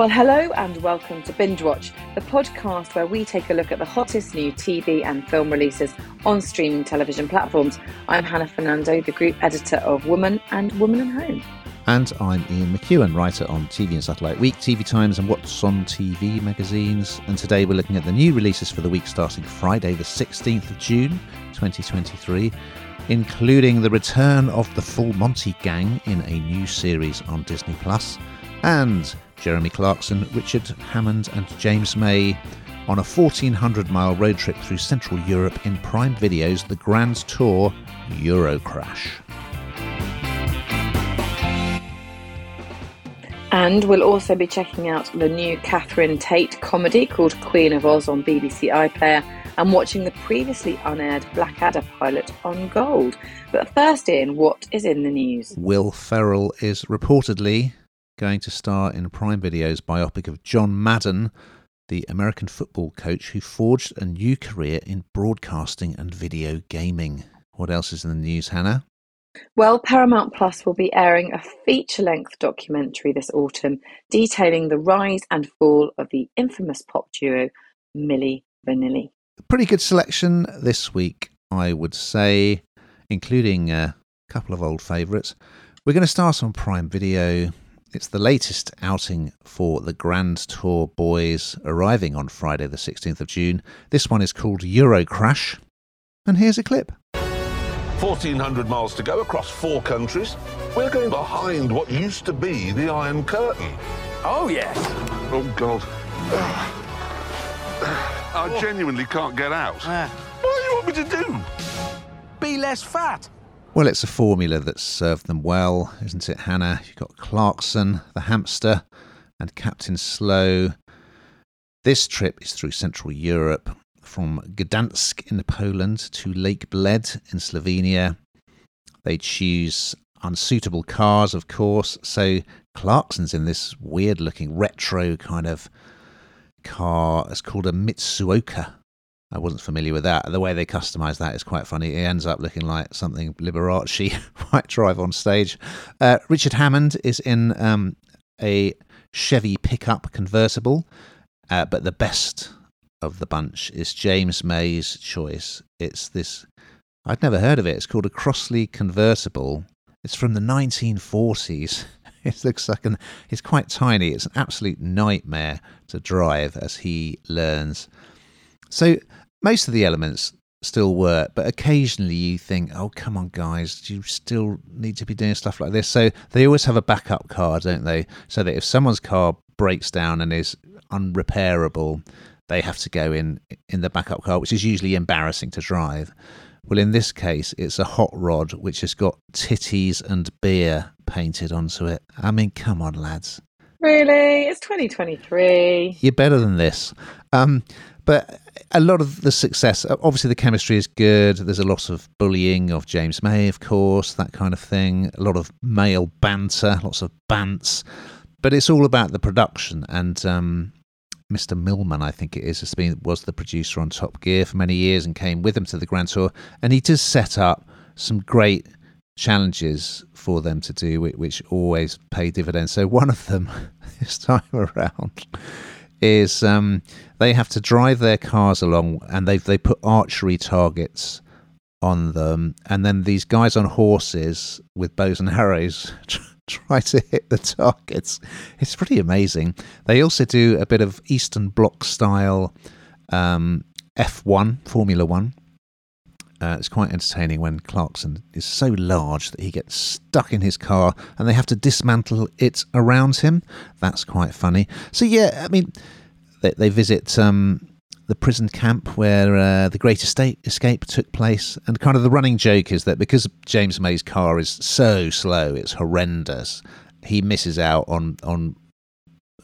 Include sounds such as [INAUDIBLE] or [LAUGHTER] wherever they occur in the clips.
Well, hello and welcome to Binge Watch, the podcast where we take a look at the hottest new TV and film releases on streaming television platforms. I'm Hannah Fernando, the group editor of Woman and Woman and Home. And I'm Ian McEwan, writer on TV and Satellite Week, TV Times, and What's on TV magazines. And today we're looking at the new releases for the week starting Friday, the 16th of June, 2023, including the return of the Full Monty Gang in a new series on Disney Plus, and Jeremy Clarkson, Richard Hammond, and James May on a 1400 mile road trip through Central Europe in Prime Video's The Grand Tour Eurocrash. And we'll also be checking out the new Catherine Tate comedy called Queen of Oz on BBC iPlayer and watching the previously unaired Blackadder pilot on Gold. But first, in what is in the news? Will Ferrell is reportedly going to star in Prime Video's biopic of John Madden, the American football coach who forged a new career in broadcasting and video gaming. What else is in the news, Hannah? Well, Paramount Plus will be airing a feature length documentary this autumn detailing the rise and fall of the infamous pop duo Milli Vanilli. Pretty good selection this week, I would say, including uh, a couple of old favourites. We're going to start on Prime Video. It's the latest outing for the Grand Tour Boys arriving on Friday, the 16th of June. This one is called Eurocrash. And here's a clip 1,400 miles to go across four countries. We're going behind what used to be the Iron Curtain. Oh, yes. Oh, God. [SIGHS] I genuinely can't get out. Ah. What do you want me to do? Be less fat. Well, it's a formula that's served them well, isn't it, Hannah? You've got Clarkson, the hamster, and Captain Slow. This trip is through Central Europe, from Gdansk in Poland to Lake Bled in Slovenia. They choose unsuitable cars, of course, so Clarkson's in this weird looking retro kind of car. It's called a Mitsuoka. I wasn't familiar with that. The way they customize that is quite funny. It ends up looking like something Liberace [LAUGHS] might drive on stage. Uh, Richard Hammond is in um, a Chevy pickup convertible, uh, but the best of the bunch is James May's choice. It's this, I'd never heard of it. It's called a Crossley convertible. It's from the 1940s. [LAUGHS] It looks like an, it's quite tiny. It's an absolute nightmare to drive as he learns. So most of the elements still work, but occasionally you think, oh, come on, guys, do you still need to be doing stuff like this? So they always have a backup car, don't they? So that if someone's car breaks down and is unrepairable, they have to go in in the backup car, which is usually embarrassing to drive. Well, in this case, it's a hot rod which has got titties and beer painted onto it. I mean, come on, lads. Really? It's 2023. You're better than this. Um, but a lot of the success, obviously, the chemistry is good. There's a lot of bullying of James May, of course, that kind of thing. A lot of male banter, lots of bants. But it's all about the production. And um, Mr. Wilman, I think it is, has been, was the producer on Top Gear for many years and came with him to the Grand Tour. And he does set up some great challenges for them to do, which always pay dividends. So one of them [LAUGHS] this time around is um, they have to drive their cars along and they they put archery targets on them, and then these guys on horses with bows and arrows [LAUGHS] try to hit the targets. It's pretty amazing. They also do a bit of Eastern Bloc style um, F1 Formula One. Uh, it's quite entertaining when Clarkson is so large that he gets stuck in his car and they have to dismantle it around him. That's quite funny. So, yeah, I mean, they, they visit um, the prison camp where uh, the Great Escape took place. And kind of the running joke is that because James May's car is so slow, it's horrendous, he misses out on, on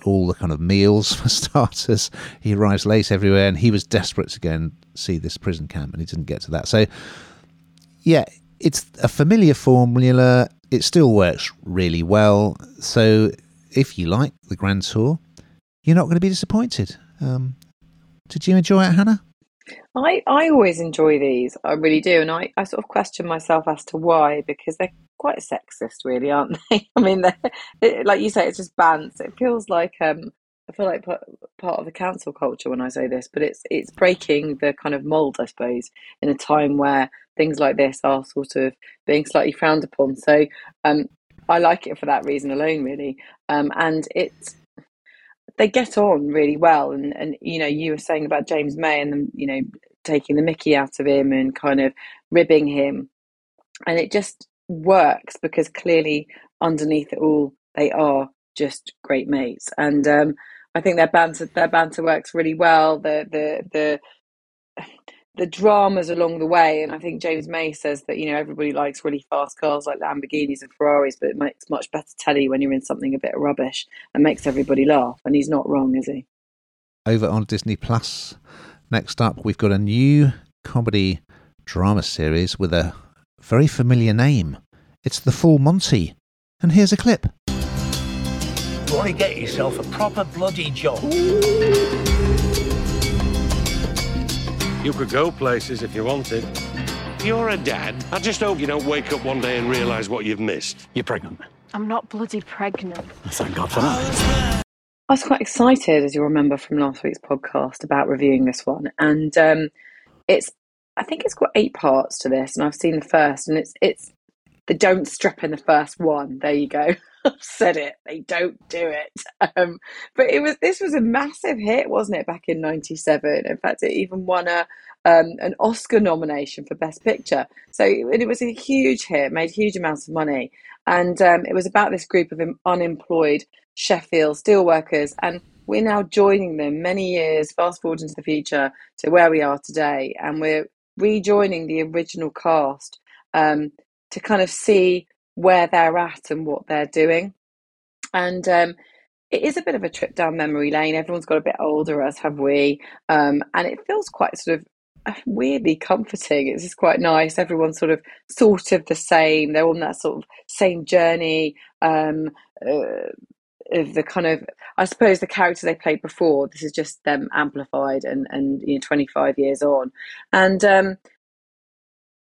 all the kind of meals [LAUGHS] for starters. He arrives late everywhere, and he was desperate to go and see this prison camp, and he didn't get to that. So, yeah, it's a familiar formula. It still works really well. So, if you like the Grand Tour, you're not going to be disappointed. Um, did you enjoy it, Hannah? I, I always enjoy these. I really do. And I, I sort of question myself as to why, because they're quite sexist, really, aren't they? [LAUGHS] I mean, it, like you say, it's just bants. It feels like um, I feel like part, part of the cancel culture when I say this, but it's it's breaking the kind of mold, I suppose, in a time where things like this are sort of being slightly frowned upon. So um, I like it for that reason alone, really. Um, and it's they get on really well, and and you know you were saying about James May and them, you know taking the Mickey out of him and kind of ribbing him, and it just works because clearly underneath it all they are just great mates and um, I think their banter their banter works really well. The the the the dramas along the way, and I think James May says that you know everybody likes really fast cars like Lamborghinis and Ferraris, but it makes much better telly when you're in something a bit rubbish and makes everybody laugh. And he's not wrong, is he? Over on Disney Plus, next up we've got a new comedy drama series with a very familiar name. It's The Full Monty, and here's a clip. You want to get yourself a proper bloody job. You could go places if you wanted. You're a dad. I just hope you don't wake up one day and realise what you've missed. You're pregnant. I'm not bloody pregnant. Thank God for that. I was quite excited, as you'll remember from last week's podcast, about reviewing this one, and um, it's. I think it's got eight parts to this, and I've seen the first, and it's it's the don't strip in the first one. There you go. [LAUGHS] I've said it. They don't do it. [LAUGHS] Um, but it was this was a massive hit, wasn't it? Back in '97. In fact, it even won a um, an Oscar nomination for Best Picture. So it, it was a huge hit, made huge amounts of money, and um, it was about this group of unemployed Sheffield steelworkers, and we're now joining them many years fast forward into the future to where we are today, and we're rejoining the original cast um, to kind of see where they're at and what they're doing. And um, it is a bit of a trip down memory lane. Everyone's got a bit older, as have we, um, and it feels quite sort of uh, weirdly comforting. It's just quite nice. Everyone's sort of sort of the same. They're on that sort of same journey. Um, uh, of the kind of I suppose the character they played before. This is just them amplified and and you know 25 years on, and um,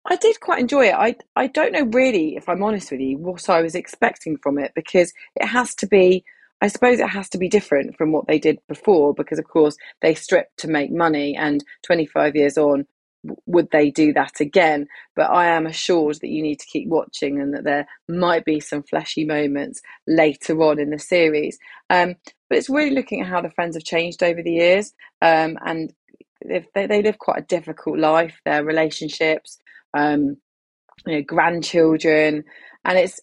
I did quite enjoy it. I I don't know really, if I'm honest with you, what I was expecting from it because it has to be. I suppose it has to be different from what they did before because, of course, they stripped to make money, and 25 years on, would they do that again? But I am assured that you need to keep watching and that there might be some fleshy moments later on in the series. Um, but it's really looking at how the friends have changed over the years um, and they, they live quite a difficult life, their relationships, um, you know, grandchildren, and it's.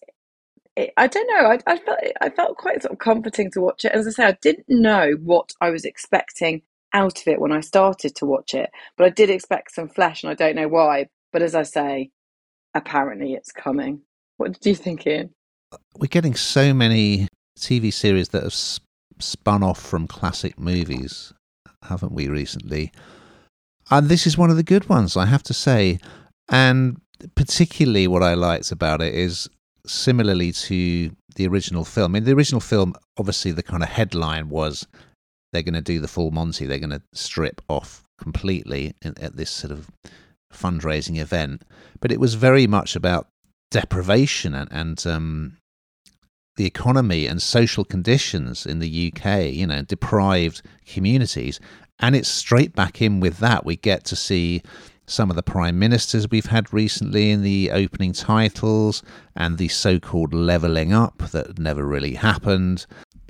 It, I don't know. I, I felt I felt quite sort of comforting to watch it. As I say, I didn't know what I was expecting out of it when I started to watch it, but I did expect some flesh, and I don't know why. But as I say, apparently it's coming. What did you think, Ian? We're getting so many TV series that have spun off from classic movies, haven't we, recently? And this is one of the good ones, I have to say. And particularly what I liked about it is similarly to the original film. In the original film, obviously the kind of headline was they're going to do the full Monty, they're going to strip off completely at this sort of fundraising event. But it was very much about deprivation and, and um, the economy and social conditions in the UK, you know, deprived communities. And it's straight back in with that. We get to see some of the prime ministers we've had recently in the opening titles and the so called levelling up that never really happened.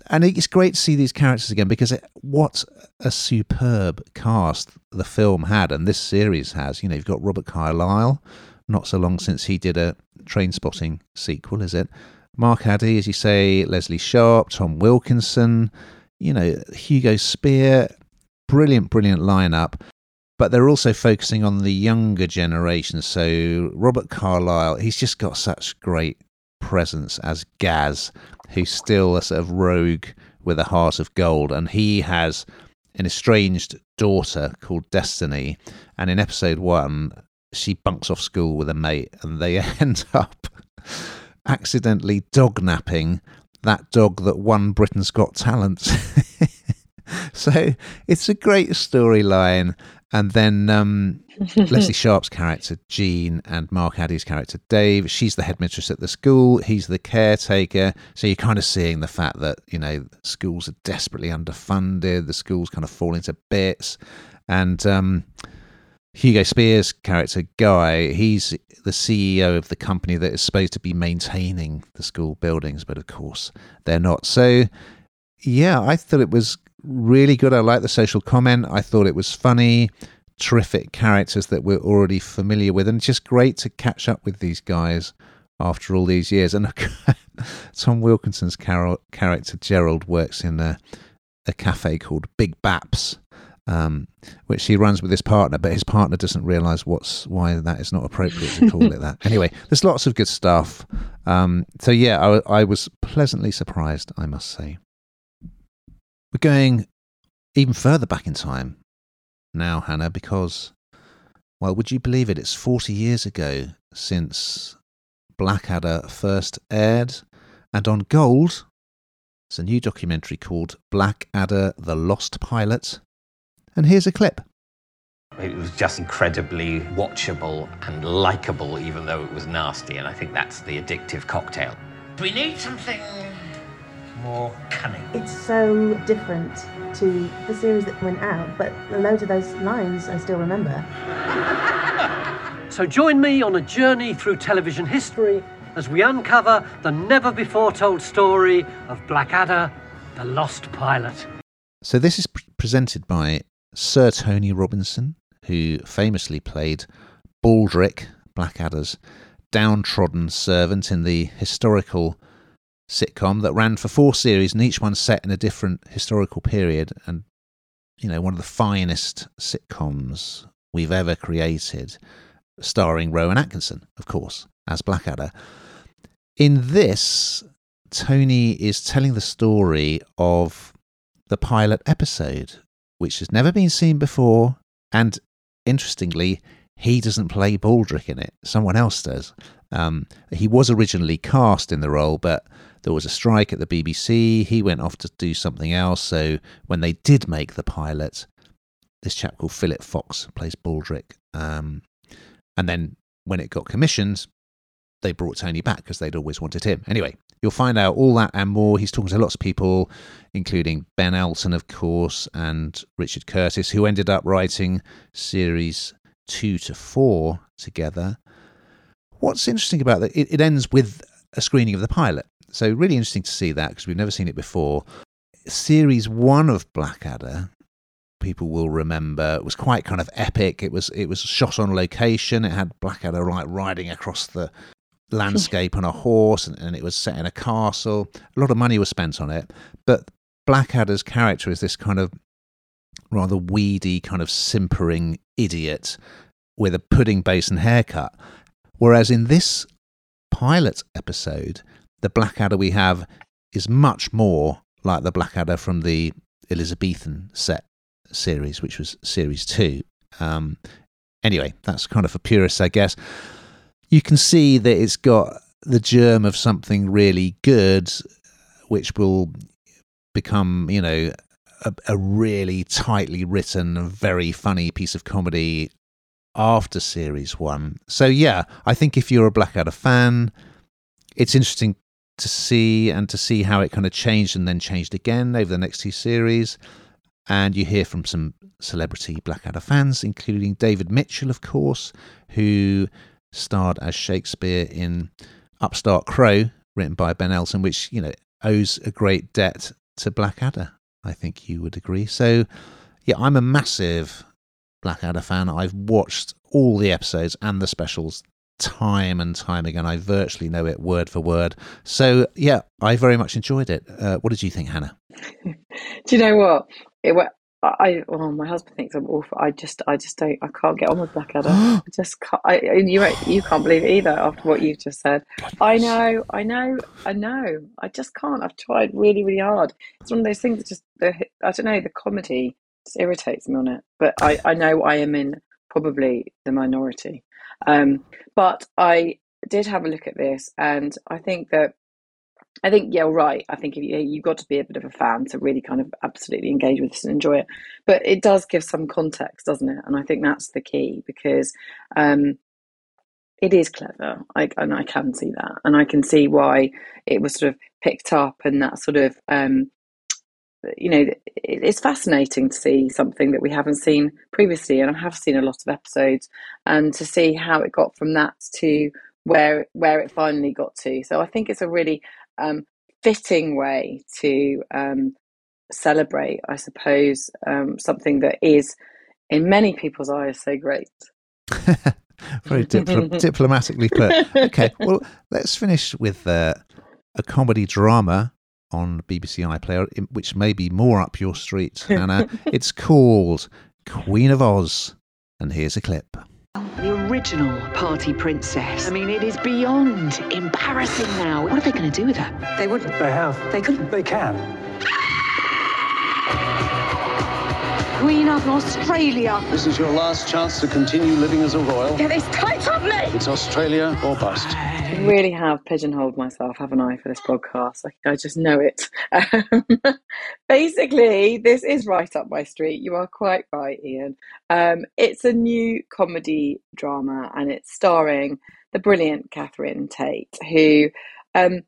And it's great to see these characters again because it, what a superb cast the film had and this series has. You know, you've got Robert Carlyle, not so long since he did a Trainspotting sequel, is it? Mark Addy, as you say, Lesley Sharp, Tom Wilkinson, you know, Hugo Speer, brilliant, brilliant lineup but they're also focusing on the younger generation. So Robert Carlyle, he's just got such great presence as Gaz, who's still a sort of rogue with a heart of gold, and he has an estranged daughter called Destiny, and in episode one, she bunks off school with a mate, and they [LAUGHS] end up accidentally dog napping that dog that won Britain's Got Talent. [LAUGHS] so it's a great storyline And then um, Lesley [LAUGHS] Sharp's character, Jean, and Mark Addy's character, Dave, she's the headmistress at the school. He's the caretaker. So you're kind of seeing the fact that, you know, schools are desperately underfunded, the schools kind of fall into bits. And um, Hugo Speer's character, Guy, he's the CEO of the company that is supposed to be maintaining the school buildings, but of course they're not. So, yeah, I thought it was really good. I like the social comment. I thought it was funny, terrific characters that we're already familiar with, and just great to catch up with these guys after all these years. And [LAUGHS] Tom Wilkinson's character Gerald works in a, a cafe called Big Baps. Um, which he runs with his partner, but his partner doesn't realise what's why that is not appropriate to call it that. [LAUGHS] Anyway, there's lots of good stuff. Um, so yeah, I, I was pleasantly surprised, I must say. We're going even further back in time now, Hannah, because, well, would you believe it? It's 40 years ago since Blackadder first aired, and on Gold, it's a new documentary called Blackadder The Lost Pilot. And here's a clip. It was just incredibly watchable and likable, even though it was nasty, and I think that's the addictive cocktail. We need something more cunning. It's so different to the series that went out, but a load of those lines I still remember. [LAUGHS] so join me on a journey through television history as we uncover the never before told story of Blackadder, the lost pilot. So this is pre- presented by Sir Tony Robinson, who famously played Baldrick, Blackadder's downtrodden servant in the historical sitcom that ran for four series and each one set in a different historical period and you know one of the finest sitcoms we've ever created starring Rowan Atkinson of course as Blackadder. In this Tony is telling the story of the pilot episode which has never been seen before and interestingly he doesn't play Baldrick in it someone else does um, he was originally cast in the role but there was a strike at the BBC. He went off to do something else. So when they did make the pilot, this chap called Philip Fox plays Baldrick. Um, and then when it got commissioned, they brought Tony back because they'd always wanted him. Anyway, you'll find out all that and more. He's talking to lots of people, including Ben Elton, of course, and Richard Curtis, who ended up writing series two to four together. What's interesting about that, it, it ends with a screening of the pilot. So really interesting to see that because we've never seen it before. Series one of Blackadder, people will remember, it was quite kind of epic. It was it was shot on location. It had Blackadder like riding across the landscape on a horse, and, and it was set in a castle. A lot of money was spent on it, but Blackadder's character is this kind of rather weedy, kind of simpering idiot with a pudding basin haircut. Whereas in this pilot episode, the Blackadder we have is much more like the Blackadder from the Elizabethan set series, which was series two. Um, anyway, that's kind of for purists, I guess. You can see that it's got the germ of something really good, which will become, you know, a, a really tightly written, very funny piece of comedy after series one. So, yeah, I think if you're a Blackadder fan, it's interesting to see and to see how it kind of changed and then changed again over the next two series. And you hear from some celebrity Blackadder fans, including David Mitchell, of course, who starred as Shakespeare in Upstart Crow, written by Ben Elton, which, you know, owes a great debt to Blackadder. I think you would agree. So, yeah, I'm a massive Blackadder fan. I've watched all the episodes and the specials time and time again. I virtually know it word for word. So, yeah, I very much enjoyed it. Uh, what did you think, Hannah? [LAUGHS] Do you know what? It, I oh my husband thinks I'm awful. I just I just don't I can't get on with Blackadder. [GASPS] I just can't. I, you you can't believe it either after what you've just said. I know, I know, I know. I just can't. I've tried really really hard. It's one of those things that just the I don't know the comedy just irritates me on it. But I I know I am in probably the minority. Um, but I did have a look at this, and I think that I think yeah, you're right. I think you, you've got to be a bit of a fan to really kind of absolutely engage with this and enjoy it. But it does give some context, doesn't it? And I think that's the key because um, it is clever. I, and I can see that, and I can see why it was sort of picked up and that sort of um, you know it's fascinating to see something that we haven't seen previously, and I have seen a lot of episodes, and to see how it got from that to where where it finally got to. So I think it's a really um, fitting way to um, celebrate, I suppose, um, something that is, in many people's eyes, so great. [LAUGHS] Very dipl- [LAUGHS] diplomatically put. Okay, well, let's finish with uh, a comedy drama on BBC iPlayer, which may be more up your street, Hannah. [LAUGHS] it's called Queen of Oz, and here's a clip. The original party princess. I mean, it is beyond embarrassing now. What are they going to do with her? They wouldn't. They have. They couldn't. They can. Queen of Australia. This is your last chance to continue living as a royal. Get this tight on me! It's Australia or bust. I really have pigeonholed myself, haven't I, for this podcast? I, I just know it. Um, [LAUGHS] basically, this is right up my street. You are quite right, Ian. Um, it's a new comedy drama and it's starring the brilliant Catherine Tate, who um,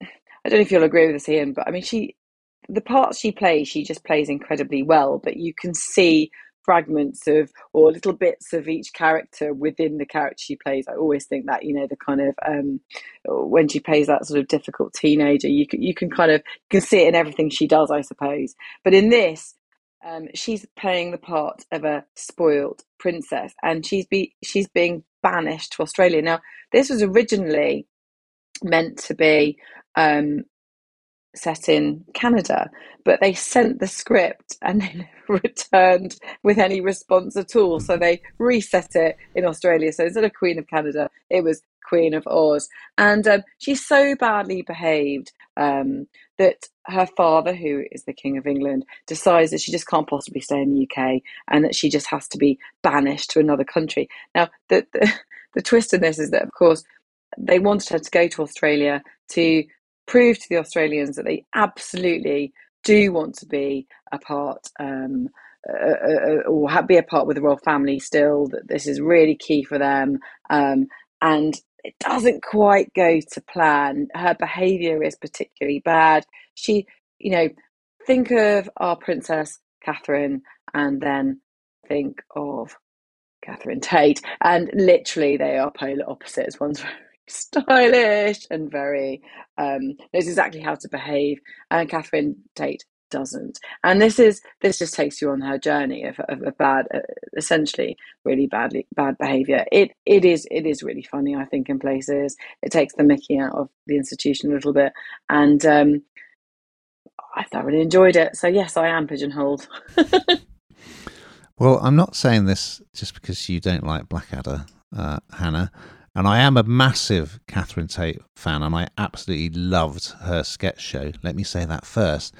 I don't know if you'll agree with this, Ian, but I mean, she the parts she plays, she just plays incredibly well, but you can see fragments of or little bits of each character within the character she plays. I always think that you know the kind of um, when she plays that sort of difficult teenager, you can you can kind of you can see it in everything she does, I suppose. But in this, um, she's playing the part of a spoiled princess, and she's be she's being banished to Australia. Now, this was originally meant to be um, set in Canada, but they sent the script and [LAUGHS] then returned with any response at all. So they reset it in Australia. So instead of Queen of Canada, it was Queen of Oz. And um, she's so badly behaved um, that her father, who is the King of England, decides that she just can't possibly stay in the UK and that she just has to be banished to another country. Now, the, [LAUGHS] the, the twist in this is that, of course, they wanted her to go to Australia to prove to the Australians that they absolutely do want to be a part um, uh, uh, uh or be a part with the royal family still, that this is really key for them. Um, and it doesn't quite go to plan. Her behaviour is particularly bad. She, you know, think of our Princess Catherine and then think of Catherine Tate. And literally, they are polar opposites. One's stylish and very um, knows exactly how to behave. And Catherine Tate doesn't. And this is this just takes you on her journey of, of, bad, uh, essentially really badly bad behaviour. It it is it is really funny. I think in places it takes the Mickey out of the institution a little bit, and um, I thoroughly enjoyed it. So yes, I am pigeonholed. [LAUGHS] well, I'm not saying this just because you don't like Blackadder, uh, Hannah. And I am a massive Catherine Tate fan, and I absolutely loved her sketch show. Let me say that first.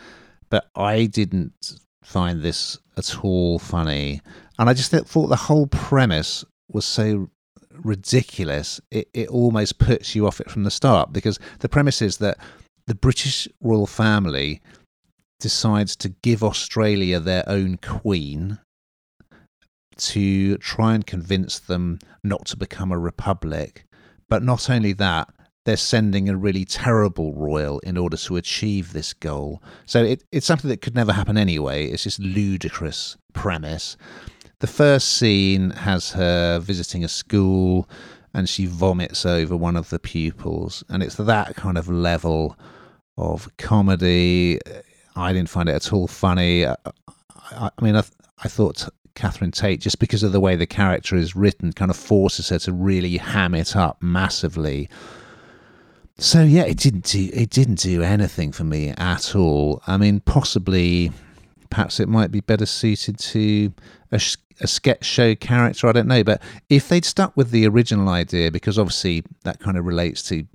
But I didn't find this at all funny. And I just thought the whole premise was so ridiculous, it, it almost puts you off it from the start because the premise is that the British royal family decides to give Australia their own queen to try and convince them not to become a republic. But not only that, they're sending a really terrible royal in order to achieve this goal. So it, it's something that could never happen anyway. It's just ludicrous premise. The first scene has her visiting a school and she vomits over one of the pupils. And it's that kind of level of comedy. I didn't find it at all funny. I, I, I mean, I, I thought Catherine Tate, just because of the way the character is written, kind of forces her to really ham it up massively. So yeah, it didn't do it didn't do anything for me at all. I mean, possibly, perhaps it might be better suited to a, a sketch show character. I don't know, but if they'd stuck with the original idea, because obviously that kind of relates to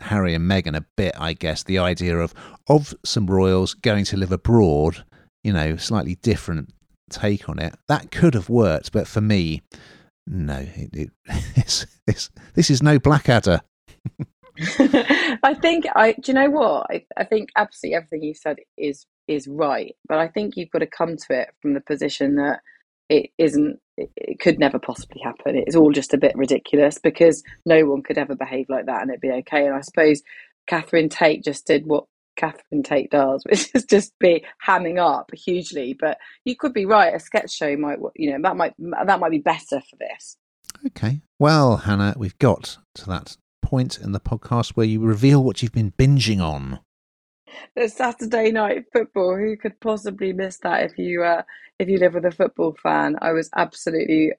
Harry and Meghan a bit, I guess. The idea of of some royals going to live abroad, you know, slightly different take on it. That could have worked, but for me, no. It, it, [LAUGHS] it's, it's, this is no Blackadder. [LAUGHS] I think I. Do you know what? I, I think absolutely everything you said is is right, but I think you've got to come to it from the position that it isn't. It, it could never possibly happen. It's all just a bit ridiculous because no one could ever behave like that and it'd be okay. And I suppose Catherine Tate just did what Catherine Tate does, [LAUGHS] which is just be hamming up hugely. But you could be right. A sketch show might, you know, that might that might be better for this. Okay. Well, Hannah, we've got to that point in the podcast where you reveal what you've been binging on. The Saturday night football. Who could possibly miss that if you uh, if you live with a football fan? I was absolutely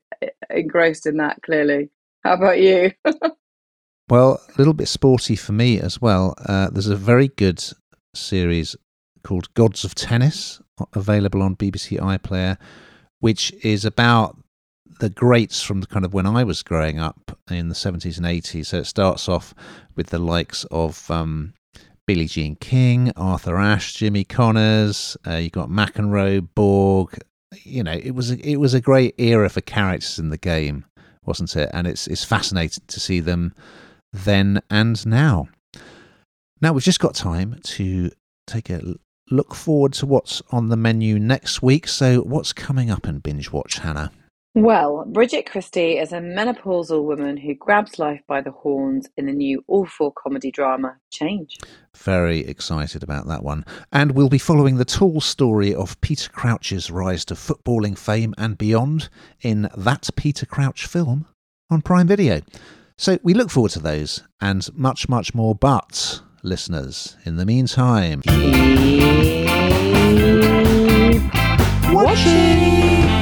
engrossed in that. Clearly. How about you? [LAUGHS] well, a little bit sporty for me as well. Uh, there's a very good series called Gods of Tennis available on BBC iPlayer, which is about the greats from the kind of when I was growing up in the 70s and 80s. So it starts off with the likes of um, Billie Jean King, Arthur Ashe, Jimmy Connors. Uh, you got McEnroe, Borg. You know, it was a, it was a great era for characters in the game, wasn't it? And it's it's fascinating to see them then and now. Now we've just got time to take a look forward to what's on the menu next week. So, what's coming up in Binge Watch, Hannah? Well, Bridget Christie is a menopausal woman who grabs life by the horns in the new awful comedy drama Change. Very excited about that one. And we'll be following the tall story of Peter Crouch's rise to footballing fame and beyond in That Peter Crouch film on Prime Video. So we look forward to those and much, much more. But, listeners, in the meantime, keep watching.